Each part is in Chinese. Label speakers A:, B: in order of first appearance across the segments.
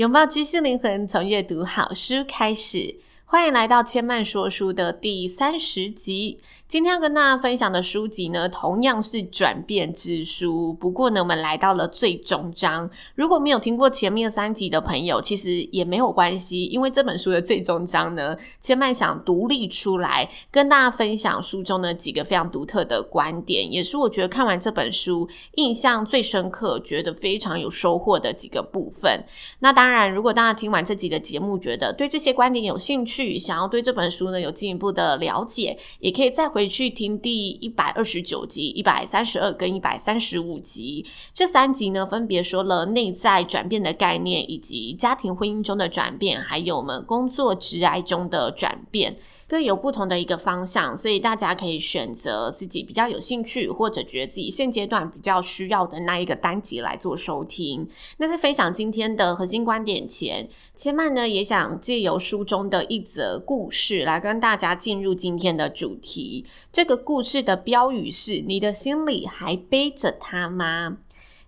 A: 拥抱知识灵魂，从阅读好书开始。欢迎来到千曼说书的第三十集。今天要跟大家分享的书籍呢，同样是转变之书。不过呢，我们来到了最终章。如果没有听过前面三集的朋友，其实也没有关系，因为这本书的最终章呢，千曼想独立出来跟大家分享书中的几个非常独特的观点，也是我觉得看完这本书印象最深刻、觉得非常有收获的几个部分。那当然，如果大家听完这集的节目，觉得对这些观点有兴趣，想要对这本书呢有进一步的了解，也可以再回去听第一百二十九集、一百三十二跟一百三十五集。这三集呢，分别说了内在转变的概念，以及家庭婚姻中的转变，还有我们工作职涯中的转变。各有不同的一个方向，所以大家可以选择自己比较有兴趣，或者觉得自己现阶段比较需要的那一个单集来做收听。那在分享今天的核心观点前，千嫚呢也想借由书中的一则故事来跟大家进入今天的主题。这个故事的标语是：你的心里还背着他吗？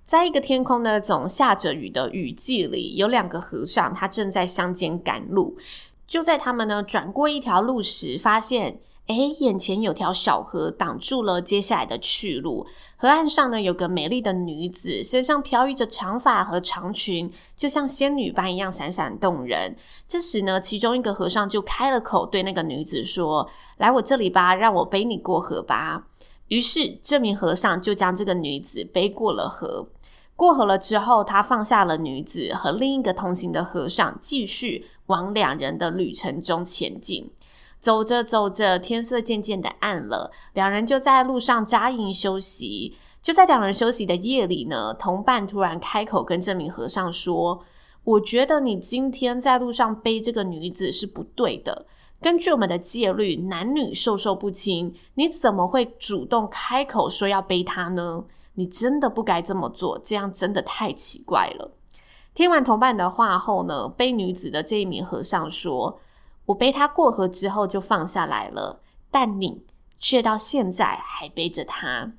A: 在一个天空呢总下着雨的雨季里，有两个和尚，他正在乡间赶路。就在他们呢转过一条路时，发现诶，眼前有条小河挡住了接下来的去路。河岸上呢有个美丽的女子，身上飘逸着长发和长裙，就像仙女般一样闪闪动人。这时呢，其中一个和尚就开了口，对那个女子说：“来我这里吧，让我背你过河吧。”于是这名和尚就将这个女子背过了河。过河了之后，他放下了女子，和另一个同行的和尚继续往两人的旅程中前进。走着走着，天色渐渐的暗了，两人就在路上扎营休息。就在两人休息的夜里呢，同伴突然开口跟这名和尚说：“我觉得你今天在路上背这个女子是不对的。根据我们的戒律，男女授受不亲，你怎么会主动开口说要背她呢？”你真的不该这么做，这样真的太奇怪了。听完同伴的话后呢，背女子的这一名和尚说：“我背她过河之后就放下来了，但你却到现在还背着她。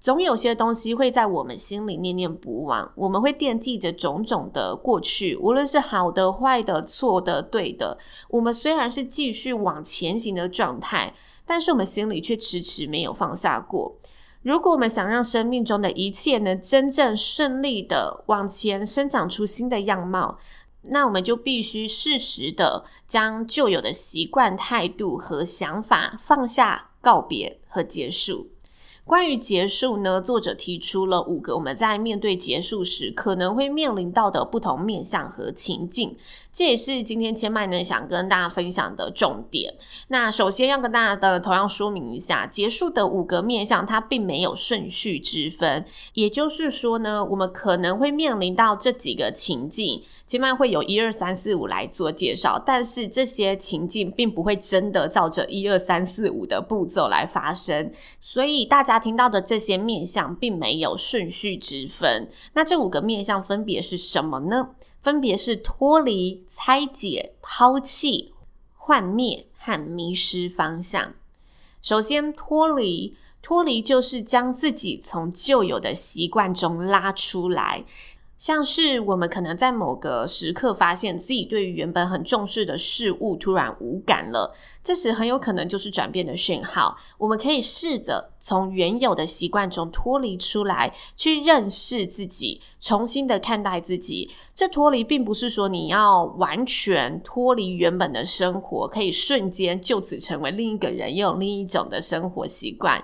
A: 总有些东西会在我们心里念念不忘，我们会惦记着种种的过去，无论是好的、坏的、错的、对的。我们虽然是继续往前行的状态，但是我们心里却迟迟没有放下过。”如果我们想让生命中的一切能真正顺利的往前生长出新的样貌，那我们就必须适时的将旧有的习惯、态度和想法放下、告别和结束。关于结束呢，作者提出了五个我们在面对结束时可能会面临到的不同面向和情境，这也是今天千麦呢想跟大家分享的重点。那首先要跟大家的同样说明一下，结束的五个面向它并没有顺序之分，也就是说呢，我们可能会面临到这几个情境。千嫚会有一二三四五来做介绍，但是这些情境并不会真的照着一二三四五的步骤来发生，所以大家听到的这些面向并没有顺序之分。那这五个面向分别是什么呢？分别是脱离、拆解、抛弃、幻灭和迷失方向。首先，脱离，脱离就是将自己从旧有的习惯中拉出来。像是我们可能在某个时刻发现自己对于原本很重视的事物突然无感了，这时很有可能就是转变的讯号。我们可以试着从原有的习惯中脱离出来，去认识自己，重新的看待自己。这脱离并不是说你要完全脱离原本的生活，可以瞬间就此成为另一个人，拥有另一种的生活习惯。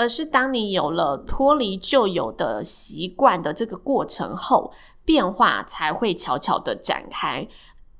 A: 而是当你有了脱离旧有的习惯的这个过程后，变化才会悄悄的展开。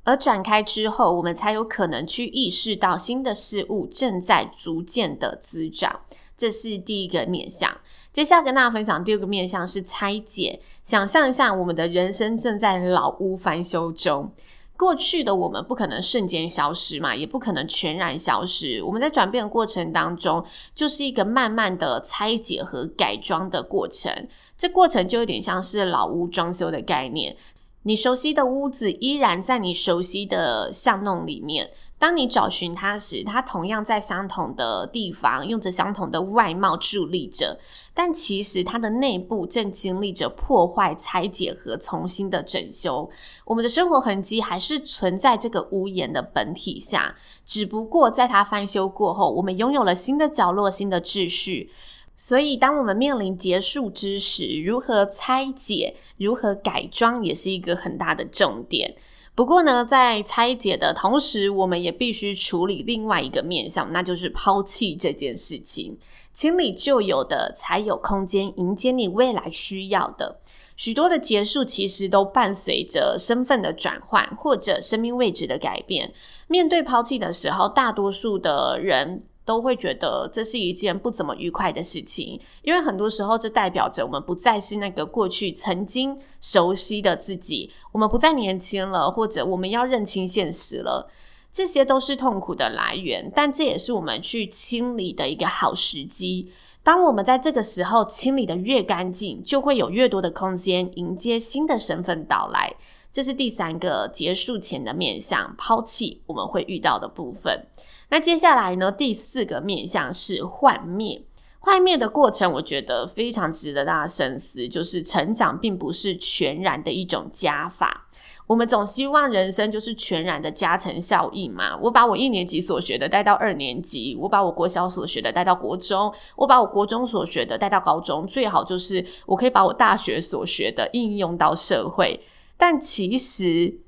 A: 而展开之后，我们才有可能去意识到新的事物正在逐渐的滋长。这是第一个面向。接下来跟大家分享第二个面向是拆解。想象一下，我们的人生正在老屋翻修中。过去的我们不可能瞬间消失嘛，也不可能全然消失。我们在转变的过程当中，就是一个慢慢的拆解和改装的过程。这过程就有点像是老屋装修的概念。你熟悉的屋子依然在你熟悉的巷弄里面。当你找寻它时，它同样在相同的地方，用着相同的外貌伫立着。但其实它的内部正经历着破坏、拆解和重新的整修。我们的生活痕迹还是存在这个屋檐的本体下，只不过在它翻修过后，我们拥有了新的角落、新的秩序。所以，当我们面临结束之时，如何拆解、如何改装，也是一个很大的重点。不过呢，在拆解的同时，我们也必须处理另外一个面向，那就是抛弃这件事情。清理旧有的，才有空间迎接你未来需要的。许多的结束，其实都伴随着身份的转换，或者生命位置的改变。面对抛弃的时候，大多数的人，都会觉得这是一件不怎么愉快的事情，因为很多时候这代表着我们不再是那个过去曾经熟悉的自己，我们不再年轻了，或者我们要认清现实了，这些都是痛苦的来源。但这也是我们去清理的一个好时机。当我们在这个时候清理得越干净，就会有越多的空间迎接新的身份到来。这是第三个结束前的面向，抛弃我们会遇到的部分。那接下来呢？第四个面向是幻灭。幻灭的过程，我觉得非常值得大家深思。就是成长并不是全然的一种加法。我们总希望人生就是全然的加成效应嘛。我把我一年级所学的带到二年级，我把我国小所学的带到国中，我把我国中所学的带到高中，最好就是我可以把我大学所学的应用到社会。但其实。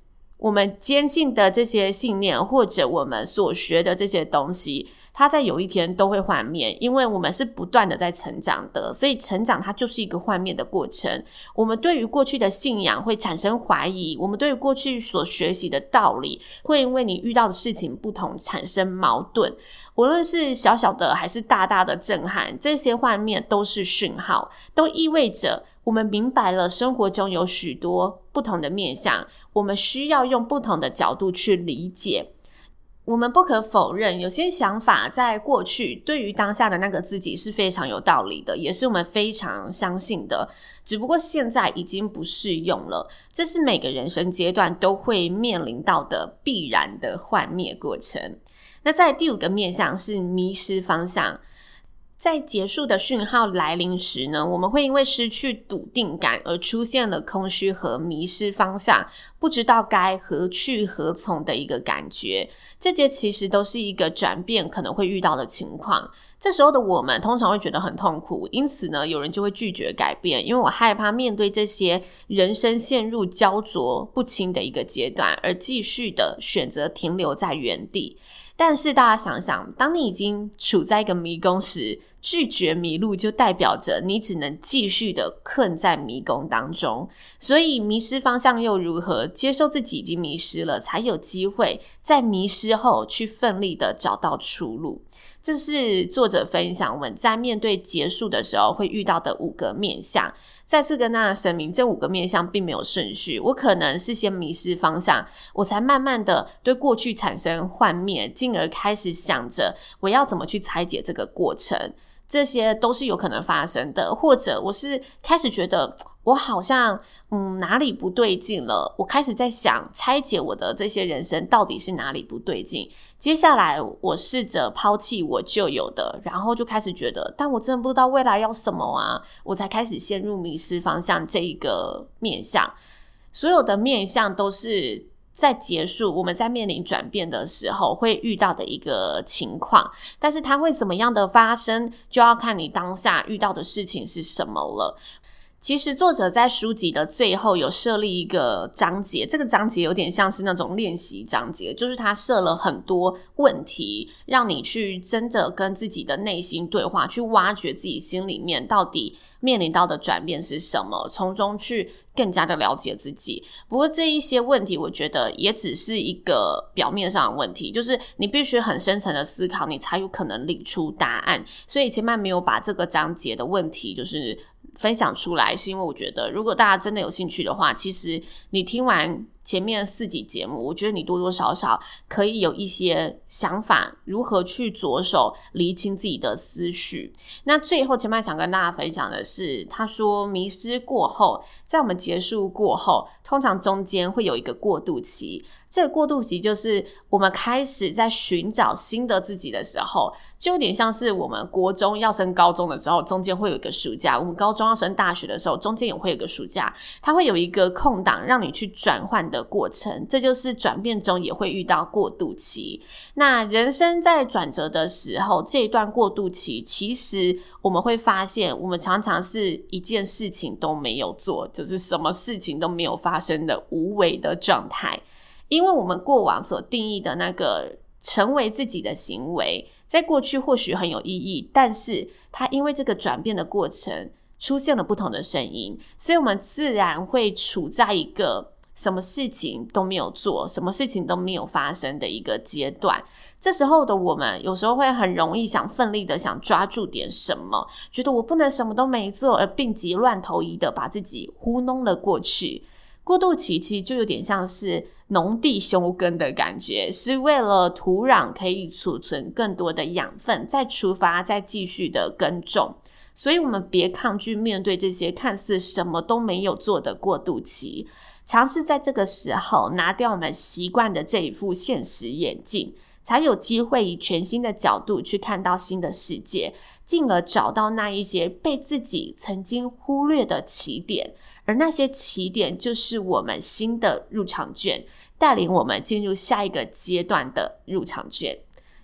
A: 我们坚信的这些信念，或者我们所学的这些东西，它在有一天都会幻灭，因为我们是不断的在成长的，所以成长它就是一个幻灭的过程。我们对于过去的信仰会产生怀疑，我们对于过去所学习的道理，会因为你遇到的事情不同产生矛盾。无论是小小的还是大大的震撼，这些幻灭都是讯号，都意味着。我们明白了，生活中有许多不同的面向，我们需要用不同的角度去理解。我们不可否认，有些想法在过去对于当下的那个自己是非常有道理的，也是我们非常相信的。只不过现在已经不适用了，这是每个人生阶段都会面临到的必然的幻灭过程。那在第五个面向是迷失方向。在结束的讯号来临时呢，我们会因为失去笃定感而出现了空虚和迷失方向，不知道该何去何从的一个感觉。这些其实都是一个转变可能会遇到的情况。这时候的我们通常会觉得很痛苦，因此呢，有人就会拒绝改变，因为我害怕面对这些人生陷入焦灼不清的一个阶段，而继续的选择停留在原地。但是大家想想，当你已经处在一个迷宫时，拒绝迷路就代表着你只能继续的困在迷宫当中。所以迷失方向又如何？接受自己已经迷失了，才有机会在迷失后去奋力的找到出路。这是作者分享我们在面对结束的时候会遇到的五个面向。再次跟大家声明，这五个面向并没有顺序。我可能是先迷失方向，我才慢慢的对过去产生幻灭，进而开始想着我要怎么去拆解这个过程。这些都是有可能发生的，或者我是开始觉得我好像嗯哪里不对劲了，我开始在想拆解我的这些人生到底是哪里不对劲。接下来我试着抛弃我旧有的，然后就开始觉得，但我真的不知道未来要什么啊，我才开始陷入迷失方向这一个面向。所有的面向都是。在结束，我们在面临转变的时候会遇到的一个情况，但是它会怎么样的发生，就要看你当下遇到的事情是什么了。其实作者在书籍的最后有设立一个章节，这个章节有点像是那种练习章节，就是他设了很多问题，让你去真的跟自己的内心对话，去挖掘自己心里面到底面临到的转变是什么，从中去更加的了解自己。不过这一些问题，我觉得也只是一个表面上的问题，就是你必须很深层的思考，你才有可能理出答案。所以千嫚没有把这个章节的问题，就是。分享出来，是因为我觉得，如果大家真的有兴趣的话，其实你听完前面四集节目，我觉得你多多少少可以有一些想法，如何去着手厘清自己的思绪。那最后，前面想跟大家分享的是，他说，迷失过后，在我们结束过后，通常中间会有一个过渡期。这个过渡期就是我们开始在寻找新的自己的时候，就有点像是我们国中要升高中的时候，中间会有一个暑假；我们高中要升大学的时候，中间也会有一个暑假，它会有一个空档让你去转换的过程。这就是转变中也会遇到过渡期。那人生在转折的时候，这一段过渡期，其实我们会发现，我们常常是一件事情都没有做，就是什么事情都没有发生的无为的状态。因为我们过往所定义的那个成为自己的行为，在过去或许很有意义，但是它因为这个转变的过程出现了不同的声音，所以我们自然会处在一个什么事情都没有做，什么事情都没有发生的一个阶段。这时候的我们有时候会很容易想奋力的想抓住点什么，觉得我不能什么都没做，而病急乱投医的把自己糊弄了过去。过渡期其实就有点像是农地休耕的感觉，是为了土壤可以储存更多的养分，再出发，再继续的耕种。所以，我们别抗拒面对这些看似什么都没有做的过渡期，尝试在这个时候拿掉我们习惯的这一副现实眼镜，才有机会以全新的角度去看到新的世界，进而找到那一些被自己曾经忽略的起点。而那些起点，就是我们新的入场券，带领我们进入下一个阶段的入场券。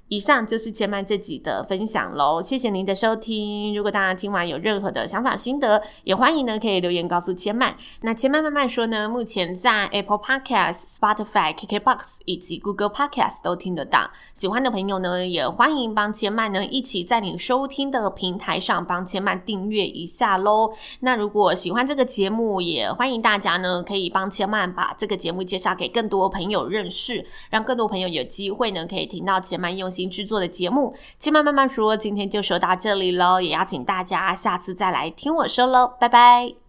A: 以上就是千嫚这集的分享喽，谢谢您的收听。如果大家听完有任何的想法心得，也欢迎呢可以留言告诉千嫚。那千嫚慢慢说呢，目前在 Apple Podcast、Spotify、KKBox 以及 Google Podcast 都听得到。喜欢的朋友呢，也欢迎帮千嫚呢一起在你收听的平台上帮千嫚订阅一下喽。那如果喜欢这个节目，也欢迎大家呢可以帮千嫚把这个节目介绍给更多朋友认识，让更多朋友有机会呢可以听到千嫚用心制作的节目，今晚慢慢说，今天就说到这里喽，也邀请大家下次再来听我说喽，拜拜。